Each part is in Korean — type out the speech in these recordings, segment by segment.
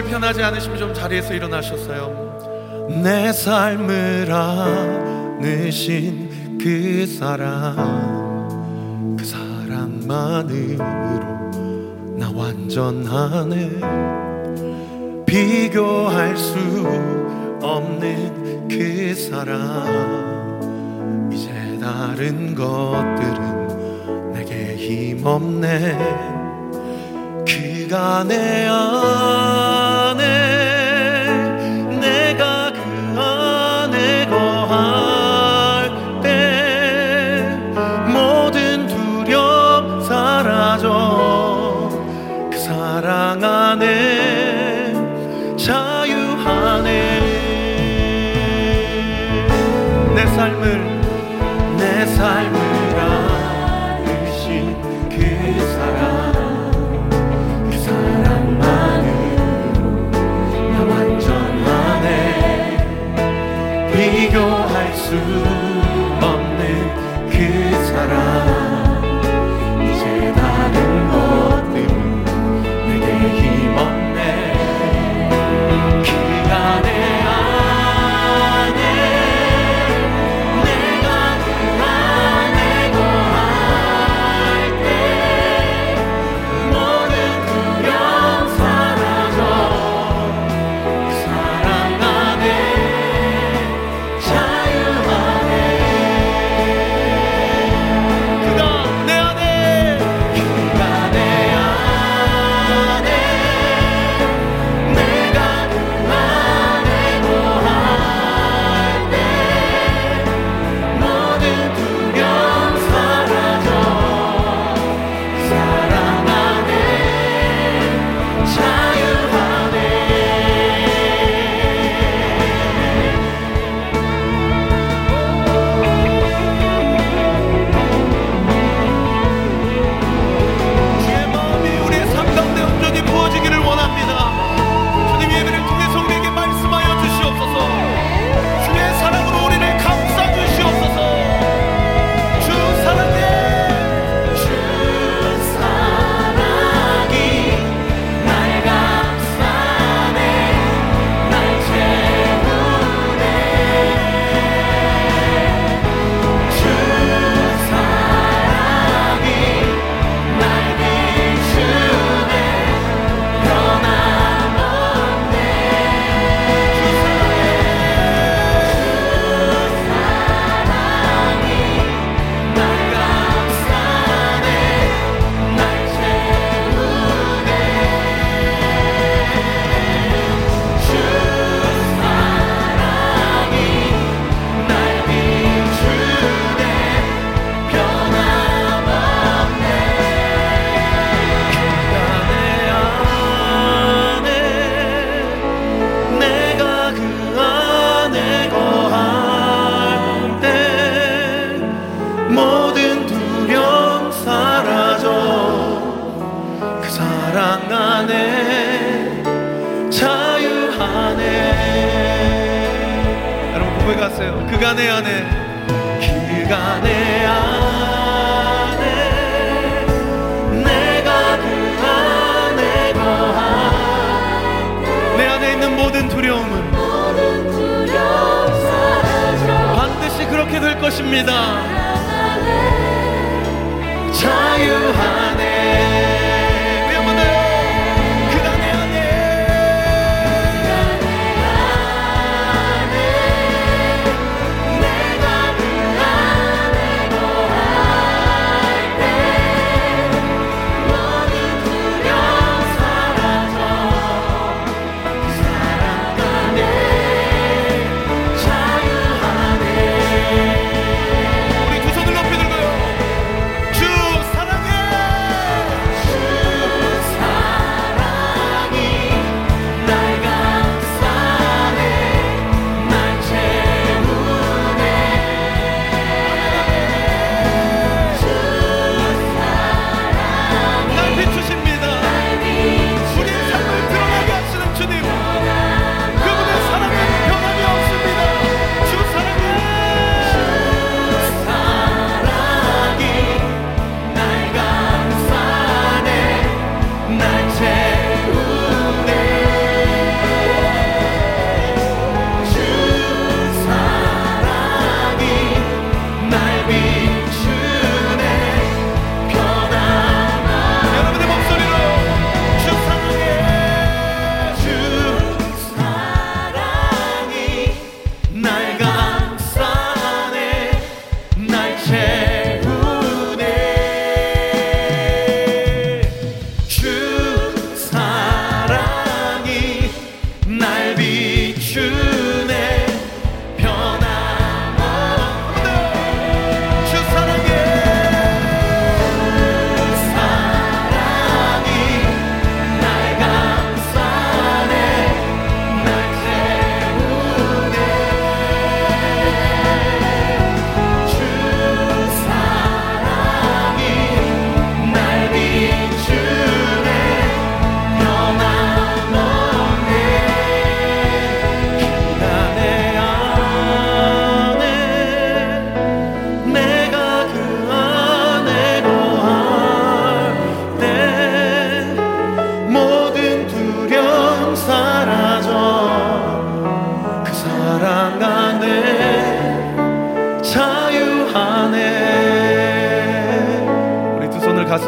불편하지 않으시면 좀 자리에서 일어나셨어요. 내 삶을 아느신 그 사랑, 그 사랑만으로 나 완전하네. 비교할 수 없는 그 사랑, 이제 다른 것들은 내게 힘없네. 그가 내 안. 비교할 수 것입니다.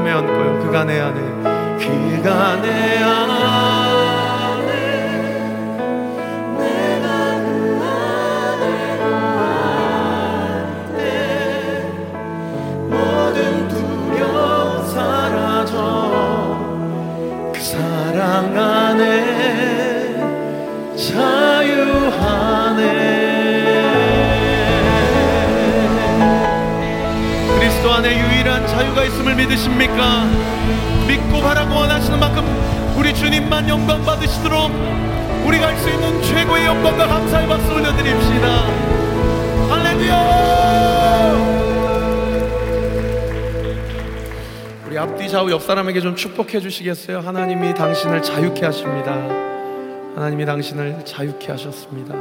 가슴에 안고요. 그가 내 안에 그가 내 안에 있음을 믿으십니까? 믿고 바라고 원하시는 만큼 우리 주님만 영광 받으시도록 우리가 할 수 있는 최고의 영광과 감사의 박수 올려드립시다. 할렐루야! 우리 앞뒤 좌우 옆 사람에게 좀 축복해 주시겠어요? 하나님이 당신을 자유케 하십니다. 하나님이 당신을 자유케 하셨습니다.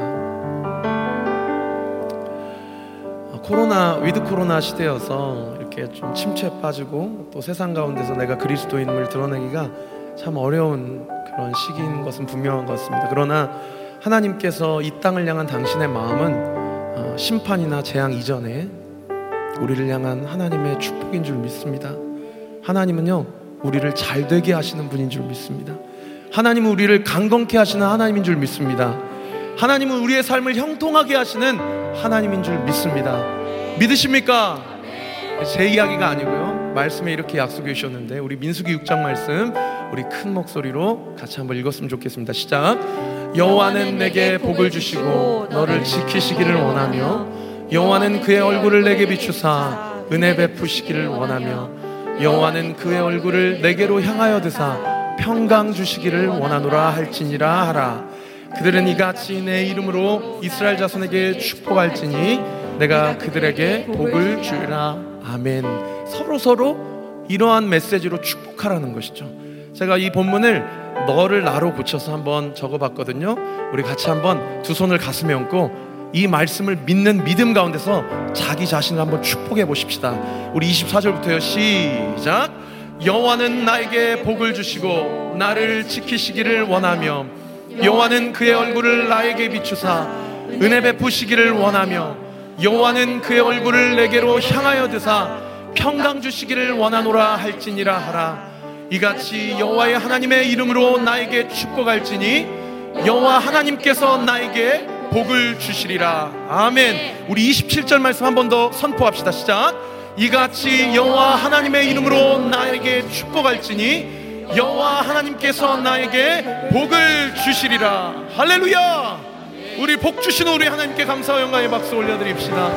코로나 위드 코로나 시대여서 이렇게 좀 침체에 빠지고 또 세상 가운데서 내가 그리스도인임을 드러내기가 참 어려운 그런 시기인 것은 분명한 것 같습니다. 그러나 하나님께서 이 땅을 향한 당신의 마음은 어, 심판이나 재앙 이전에 우리를 향한 하나님의 축복인 줄 믿습니다. 하나님은요 우리를 잘 되게 하시는 분인 줄 믿습니다. 하나님은 우리를 강건케 하시는 하나님인 줄 믿습니다. 하나님은 우리의 삶을 형통하게 하시는 하나님인 줄 믿습니다. 믿으십니까? 제 이야기가 아니고요. 말씀에 이렇게 약속해 주셨는데 우리 민수기 6장 말씀 우리 큰 목소리로 같이 한번 읽었으면 좋겠습니다. 시작. 여호와는 내게 복을 주시고 너를 지키시기를 원하며 여호와는 그의 얼굴을 내게 비추사 은혜 베푸시기를 원하며 여호와는 그의 얼굴을 내게로 향하여 드사 평강 주시기를 원하노라 할지니라 하라. 그들은 이같이 내 이름으로 이스라엘 자손에게 축복할지니 내가 그들에게 복을 주리라. 아멘. 서로 서로 이러한 메시지로 축복하라는 것이죠. 제가 이 본문을 너를 나로 고쳐서 한번 적어봤거든요. 우리 같이 한번 두 손을 가슴에 얹고 이 말씀을 믿는 믿음 가운데서 자기 자신을 한번 축복해 보십시다. 우리 24절부터요. 시작. 여호와는 나에게 복을 주시고 나를 지키시기를 원하며 여호와는 그의 얼굴을 나에게 비추사 은혜 베푸시기를 원하며 여호와는 그의 얼굴을 내게로 향하여 드사 평강 주시기를 원하노라 할지니라 하라. 이같이 여호와의 하나님의 이름으로 나에게 축복할지니 여호와 하나님께서 나에게 복을 주시리라. 아멘. 우리 27절 말씀 한 번 더 선포합시다. 시작. 이같이 여호와 하나님의 이름으로 나에게 축복할지니 여호와 하나님께서 나에게 복을 주시리라. 할렐루야 우리 복 주시는 우리 하나님께 감사와 영광의 박수 올려드립시다.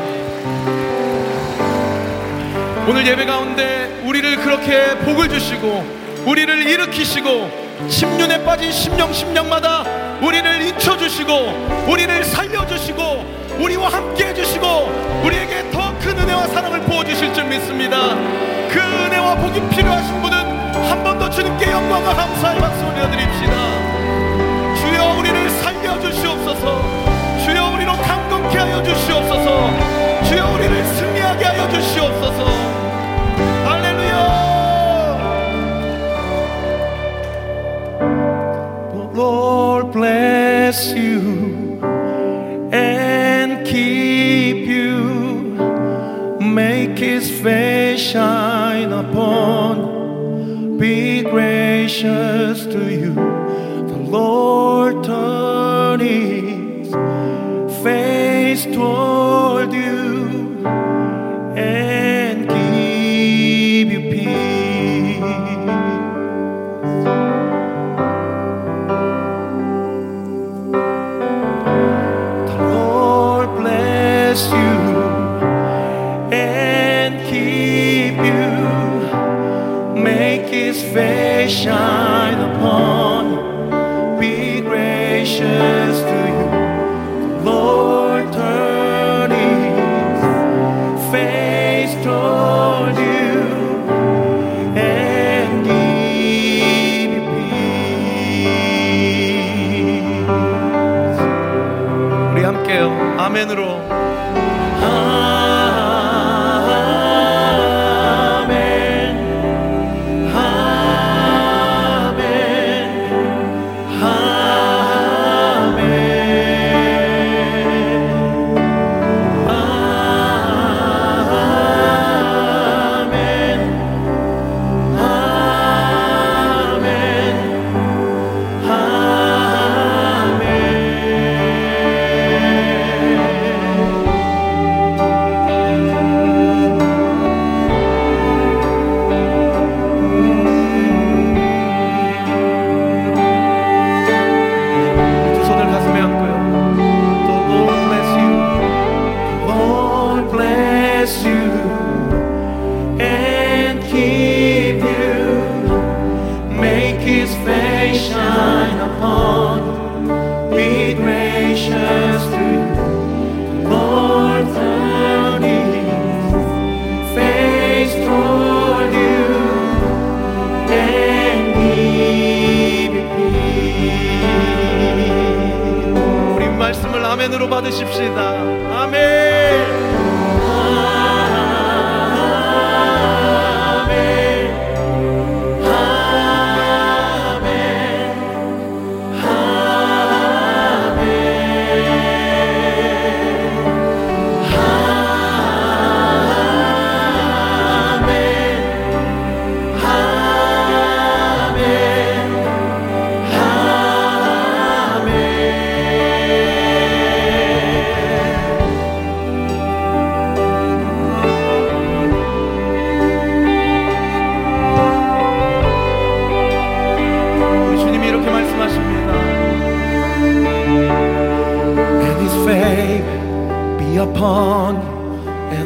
오늘 예배 가운데 우리를 그렇게 복을 주시고 우리를 일으키시고 심륜에 빠진 심령 심령마다 우리를 잊혀주시고 우리를 살려주시고 우리와 함께 해주시고 우리에게 더 큰 은혜와 사랑을 부어주실 줄 믿습니다. 그 은혜와 복이 필요하신 분은 한 번 더 주님께 영광과 감사의 박수 올려드립시다 우리를 살려주시옵소서 주여 우리로 강건케 하여 주시옵소서 주여 우리를 승리하게 하여 주시옵소서 할렐루야 Lord bless you and keep you make his face shine upon you be gracious to you the Lord turn control.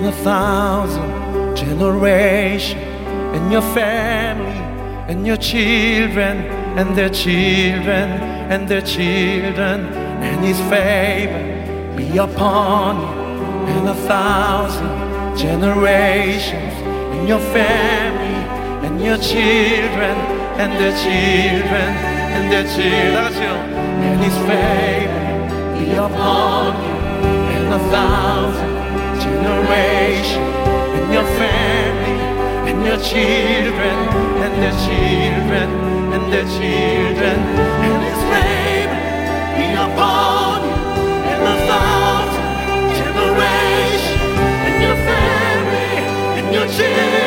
a thousand generations, and your family, and your children, and their children, and their children, and His favor be upon you, In a thousand generations, in your family, and your children, and their children, and their children, and His favor be upon you, In a thousand generations and your family and your children and their children and their children. And his favor be upon you and a thousand generations and your family and your children